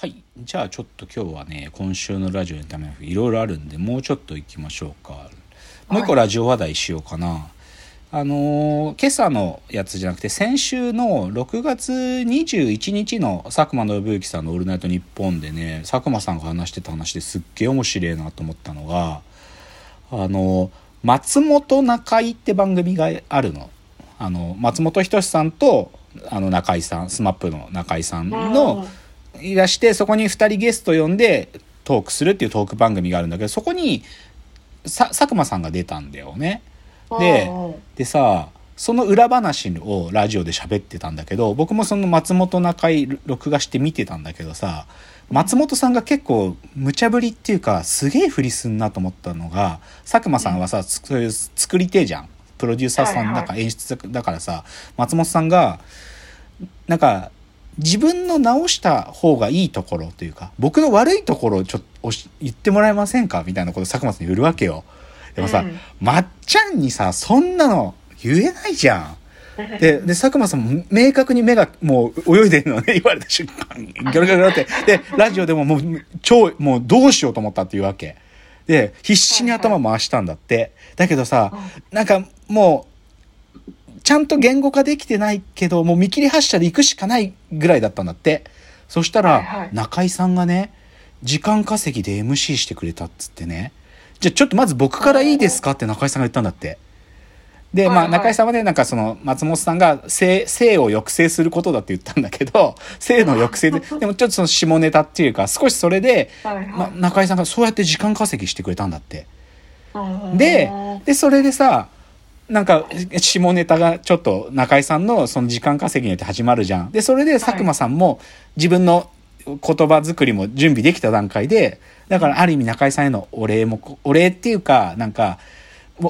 はい。じゃあちょっと今日はね今週のラジオのためいろいろあるんでもうちょっと行きましょうか。もう一個ラジオ話題しようかな、あのー今朝のやつじゃなくて先週の6月21日の佐久間信之さんの「オールナイトニッポン」でね佐久間さんが話してた話ですっげえ面白いなと思ったのがあの松本中井って番組があるの。あの松本人志さんとあの中井さん SMAP の中井さんのいらしてそこに2人ゲスト呼んでトークするっていうトーク番組があるんだけどそこにさ佐久間さんが出たんだよね。ででさその裏話をラジオで喋ってたんだけど僕もその松本中井録画して見てたんだけどさ松本さんが結構無茶ぶりっていうかすげえふりすんなと思ったのが佐久間さんはさつそういう作り手じゃん。プロデューサーさんだから演出だからさ松本さんがなんか自分の直した方がいいところというか僕の悪いところをちょっと言ってもらえませんかみたいなこと佐久間さんに言うわけよ。でもさ、うんまっちゃんにさそんなの言えないじゃん。で、で、佐久間さんも明確に目がもう泳いでるのね、言われた瞬間、ギョロギョロって。で、ラジオでももう超、もうどうしようと思ったっていうわけ。で、必死に頭回したんだって。だけどさ、なんかもう、ちゃんと言語化できてないけど、もう見切り発車で行くしかないぐらいだったんだって。そしたら、はいはい中井さんがね、時間稼ぎで MC してくれたっつってね。じゃあちょっとまず僕からいいですかって中井さんが言ったんだって。で、まあ、中井さんはね、なんかその、松本さんが性、性を抑制することだって言ったんだけど、性の抑制で、でもちょっとその下ネタっていうか、少しそれで、ま、中井さんがそうやって時間稼ぎしてくれたんだって。うんで、で、それでさ、なんか、下ネタがちょっと中井さんのその時間稼ぎによって始まるじゃん。で、それで佐久間さんも自分の言葉作りも準備できた段階で、だからある意味中井さんへのお礼も、お礼っていうか、なんか、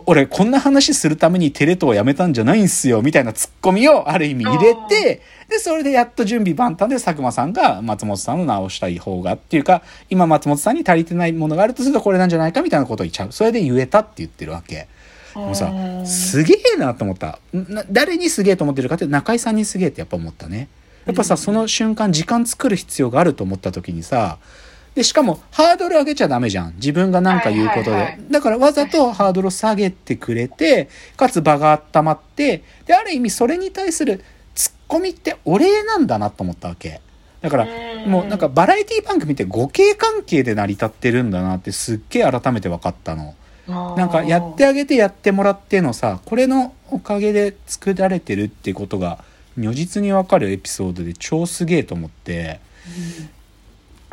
俺こんな話するためにテレ東をやめたんじゃないんすよ、みたいなツッコミをある意味入れて、で、それでやっと準備万端で佐久間さんが松本さんの直したい方がっていうか、今松本さんに足りてないものがあるとするとこれなんじゃないかみたいなことを言っちゃう。それで言えたって言ってるわけ。もうさうんすげえなと思った。な誰にすげえと思ってるかって中井さんにすげえってやっぱ思ったね。やっぱさその瞬間時間作る必要があると思った時にさでしかもハードル上げちゃダメじゃん。自分が何か言うことで、だからわざとハードルを下げてくれてかつ場が温まってである意味それに対するツッコミってお礼なんだなと思ったわけ。だからうん。もうなんかバラエティ番組って互恵関係で成り立ってるんだなってすっげえ改めて分かったの。なんかやってあげてやってもらってのさこれのおかげで作られてるっていうことが如実にわかるエピソードで超すげえと思って。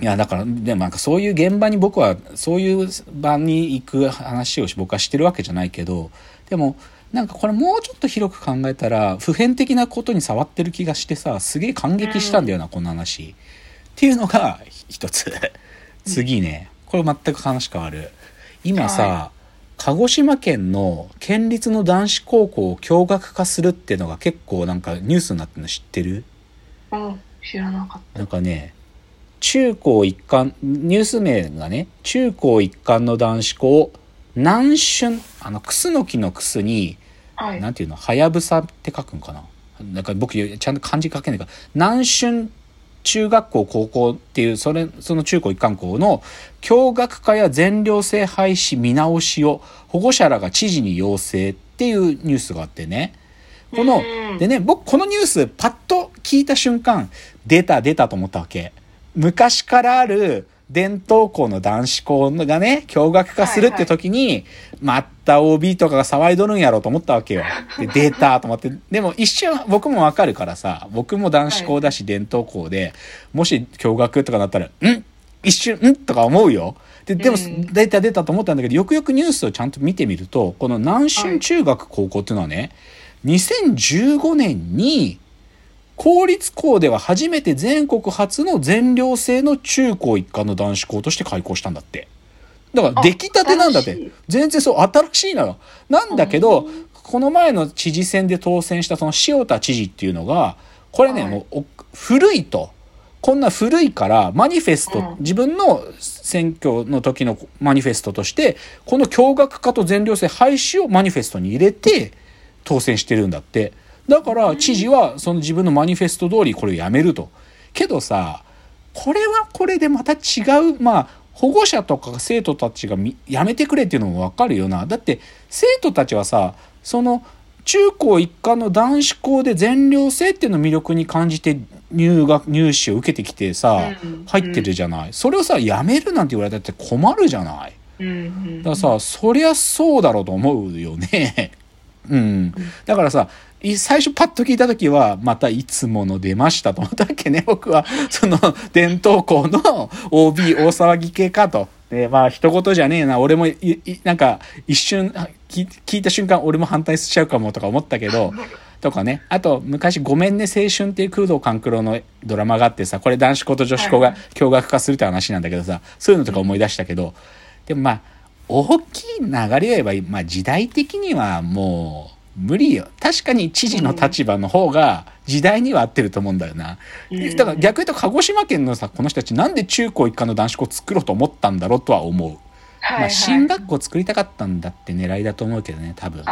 いやだからでもなんかそういう現場に僕はそういう場に行く話を僕はしてるわけじゃないけどでもなんかこれもうちょっと広く考えたら普遍的なことに触ってる気がしてさすげえ感激したんだよな、この話。っていうのが一つ。次ね。これ全く話変わる。今さ、は鹿児島県の県立の男子高校を共学化するっていうのが結構なんかニュースになってるの知ってる？うん知らなかっなんかね中高一貫ニュース名がね中高一貫の男子校南春あのクスノキのクスにたはい。なんていうのはやぶさって書くんかな？なんか僕ちゃんと漢字書けないから南春中学校高校っていうそれその中高一貫校の共学化や全寮制廃止見直しを保護者らが知事に要請っていうニュースがあってね。このうん。でね僕このニュースパッと聞いた瞬間出た出たと思ったわけ。昔からある伝統校の男子校がね共学化するって時に、また OB とかが騒いどるんやろうと思ったわけよ。で出たと思って。でも一瞬僕もわかるからさ僕も男子校だし伝統校でもし共学とかなったら「ん？一瞬ん?」とか思うよ。ででもうん。出た出たと思ったんだけどよくよくニュースをちゃんと見てみるとこの南春中学高校っていうのはね2015年に公立校では初めて全国初の全寮制の中高一貫の男子校として開校したんだって。だからあ出来たてなんだって。全然そう、新しいのよ。なんだけどう、この前の知事選で当選したその塩田知事っていうのが、これね、はいもうお古いと。こんな古いから、マニフェスト、うん自分の選挙の時のマニフェストとして、この共学化と全寮制廃止をマニフェストに入れて当選してるんだって。だから知事はその自分のマニフェスト通りこれをやめると。けどさ、これはこれでまた違う、まあ、保護者とか生徒たちがみやめてくれっていうのもわかるよな。だって、生徒たちはさ、その、中高一貫の男子校で全寮制っていうのを魅力に感じて入学、入試を受けてきてさ、うん入ってるじゃない。それをさ、やめるなんて言われたって困るじゃない。だからさ、そりゃそうだろうと思うよね。うん。だからさ、い最初パッと聞いた時は、またいつもの出ましたと思ったわけね。僕は、その、伝統校の OB 大騒ぎ系かと。で、まあ、一言じゃねえな。俺もい、いなんか、一瞬あ聞、聞いた瞬間、俺も反対しちゃうかもとか思ったけど、とかね。あと、昔、ごめんね、青春っていう空洞勘九郎のドラマがあってさ、これ男子校と女子校がはい共学化するって話なんだけどさ、そういうのとか思い出したけど、でもまあ、大きい流れを言えば、まあ時代的にはもう無理よ。確かに知事の立場の方が時代には合ってると思うんだよな。うんだから逆に言うと鹿児島県のさ、この人たちなんで中高一貫の男子校を作ろうと思ったんだろうとは思う。はいまあはい進学校作りたかったんだって狙いだと思うけどね、多分。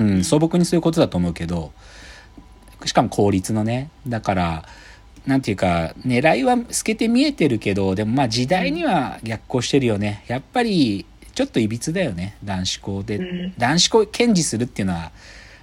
うん、素朴にそういうことだと思うけど、しかも公立のね。だから、なんていうか、狙いは透けて見えてるけど、でもまあ時代には逆行してるよね。やっぱり、ちょっといびつだよね。男子校で。うん男子校堅持するっていうのは。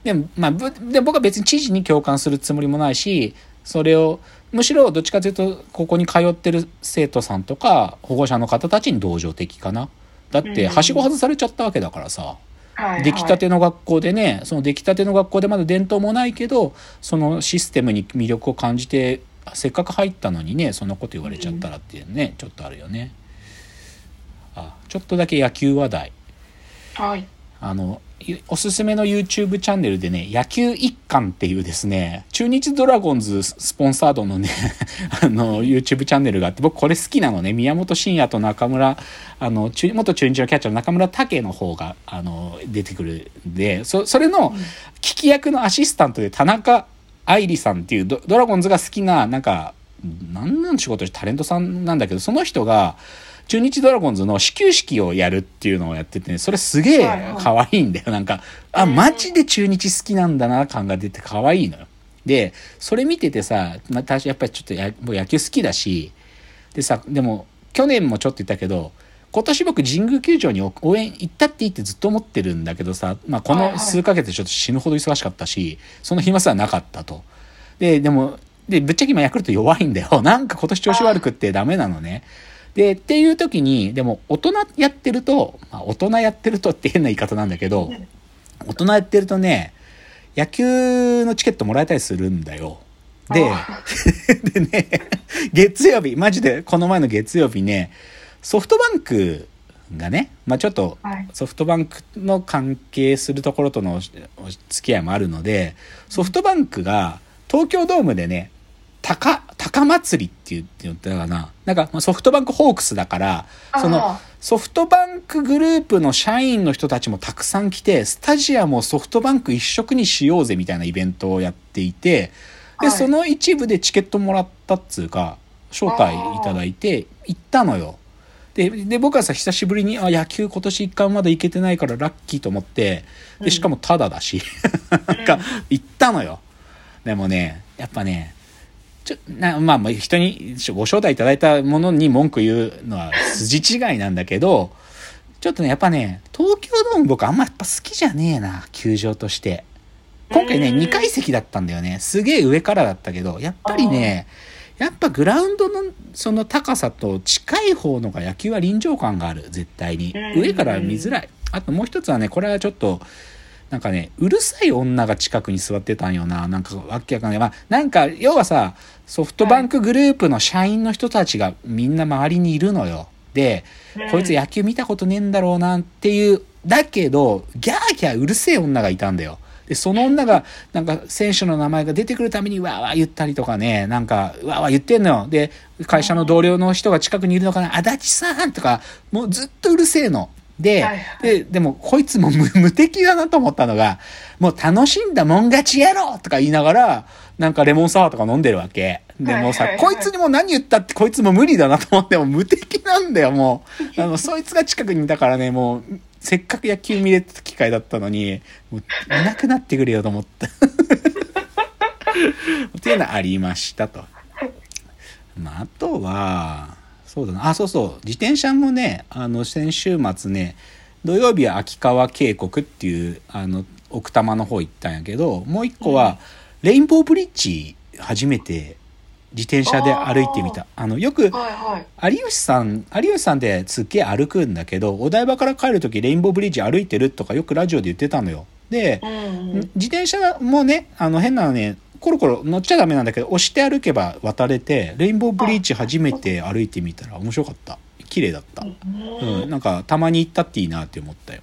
でも、まあ、ぶで僕は別に知事に共感するつもりもないし、それを、むしろどっちかというと、ここに通ってる生徒さんとか、保護者の方たちに同情的かな。だって、うんはしご外されちゃったわけだからさ。はい出来たての学校でねその出来たての学校でまだ伝統もないけどそのシステムに魅力を感じてせっかく入ったのにねそんなこと言われちゃったらっていうね、ちょっとあるよねあちょっとだけ野球話題。はい。あのゆおすすめの YouTube チャンネルでね、野球一貫っていうですね、中日ドラゴンズスポンサードのね、あの、YouTube チャンネルがあって、僕これ好きなのね、宮本慎也と中村、あの、中元中日のキャッチャーの中村武の方が、あの、出てくるんで、そ、それの聞き役のアシスタントで田中愛理さんっていうドドラゴンズが好きな、なんか、なんなん仕事タレントさんなんだけど、その人が、中日ドラゴンズの始球式をやるっていうのをやっててね、それすげえ可愛いんだよ。なんか、あ、マジで中日好きなんだな感が出て可愛いのよ。で、それ見ててさ、またやっぱりちょっとや僕野球好きだし、でさ、でも、去年もちょっと言ったけど、今年僕神宮球場に応援行ったっていいってずっと思ってるんだけどさ、まあこの数ヶ月ちょっと死ぬほど忙しかったし、その暇さはなかったと。で、でも、で、ぶっちゃけ今ヤクルト弱いんだよ。なんか今年調子悪くってダメなのね。で、っていう時に、でも大人やってると、まあ大人やってるとって変な言い方なんだけど、大人やってるとね、野球のチケットもらえたりするんだよ。であ、でね、月曜日、マジでこの前の月曜日ね、ソフトバンクがね、まあちょっとはいソフトバンクの関係するところとの付き合いもあるので、ソフトバンクが東京ドームでね、高、高祭りって言って言ったかな。なんかまあソフトバンクホークスだから、そのあソフトバンクグループの社員の人たちもたくさん来て、スタジアムをソフトバンク一色にしようぜみたいなイベントをやっていて、で、はいその一部でチケットもらったっつうか、招待いただいて、行ったのよ。で、で、僕はさ、久しぶりに、あ、野球今年一回まだ行けてないからラッキーと思って、で、しかもタダだし、なんか、行ったのよ。でもね、やっぱね、ちょ、な、まあ、まあ人にご招待いただいたものに文句言うのは筋違いなんだけど、ちょっとね、やっぱね、東京ドーム僕あんまやっぱ好きじゃねえな、球場として。今回ね、うん2階席だったんだよね。すげえ上からだったけど、やっぱりね、やっぱグラウンドのその高さと近い方のが野球は臨場感がある、絶対に。うん上から見づらい。あともう一つはね、これはちょっと、なんかね、うるさい女が近くに座ってたんよな。なんかわけわかんない。まあ、なんか、要はさ、ソフトバンクグループの社員の人たちがみんな周りにいるのよ。で、うんこいつ野球見たことねえんだろうなっていう、だけど、ギャーギャーうるせえ女がいたんだよ。で、その女が、なんか、選手の名前が出てくるために、わーわー言ったりとかね、なんか、わーわー言ってんのよ。で、会社の同僚の人が近くにいるのかな、足立さんとか、もうずっとうるせえの。で、はいはいで、でも、こいつも 無無敵だなと思ったのが、もう楽しんだもん勝ちやろとか言いながら、なんかレモンサワーとか飲んでるわけ。でもうさ、こいつにも何言ったってこいつも無理だなと思って、もう無敵なんだよ、もう。あの、そいつが近くにいたからね、もう、せっかく野球見れた機会だったのに、もう、いなくなってくれよと思った。っていうのはありましたと。まあ、あとはそうだな。あそうそう。自転車もねあの先週末ね土曜日は秋川渓谷っていうあの奥多摩の方行ったんやけどもう一個はレインボーブリッジ初めて自転車で歩いてみた。あのよくはいはい。有吉さん有吉さんですっげえ歩くんだけどお台場から帰る時レインボーブリッジ歩いてるとかよくラジオで言ってたのよ。でうんうん。自転車もねあの変なのねコロコロ乗っちゃダメなんだけど押して歩けば渡れてレインボーブリッジ初めて歩いてみたら面白かった。綺麗だった、うん、なんかたまに行ったっていいなって思ったよ。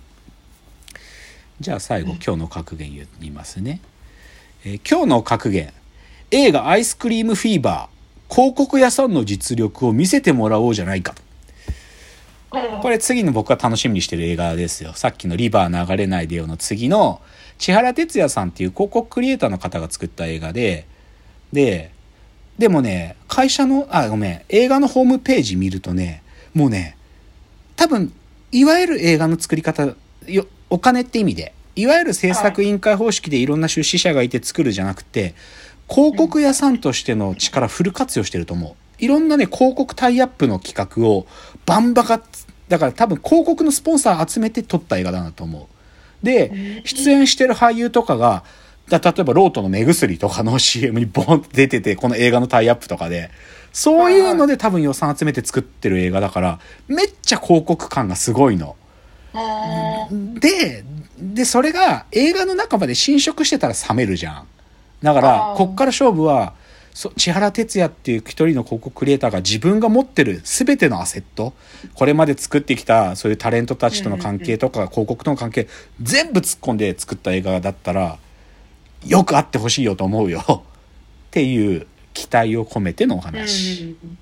じゃあ最後今日の格言言いますね、えー今日の格言。映画「アイスクリームフィーバー」広告屋さんの実力を見せてもらおうじゃないかこれ。次の僕が楽しみにしてる映画ですよ。さっきの「リバー流れないでよ」の次の千原哲也さんっていう広告クリエイターの方が作った映画で。ででもね会社のあごめん映画のホームページ見るとねもうね多分いわゆる映画の作り方よお金って意味で。いわゆる制作委員会方式でいろんな出資者がいて作るじゃなくて広告屋さんとしての力フル活用してると思う。いろんなね広告タイアップの企画をバンバカだから多分広告のスポンサー集めて撮った映画だなと思う。で出演してる俳優とかがだ例えばロートの目薬とかの CM にボンって出ててこの映画のタイアップとかで。そういうので多分予算集めて作ってる映画だからめっちゃ広告感がすごいの。うんで、で、それが映画の中まで侵食してたら冷めるじゃん。だからこっから勝負は、そ千原哲也っていう一人の広告クリエイターが自分が持ってる全てのアセット、これまで作ってきたそういうタレントたちとの関係とか、広告との関係、全部突っ込んで作った映画だったら、よくあってほしいよと思うよ。っていう期待を込めてのお話。うん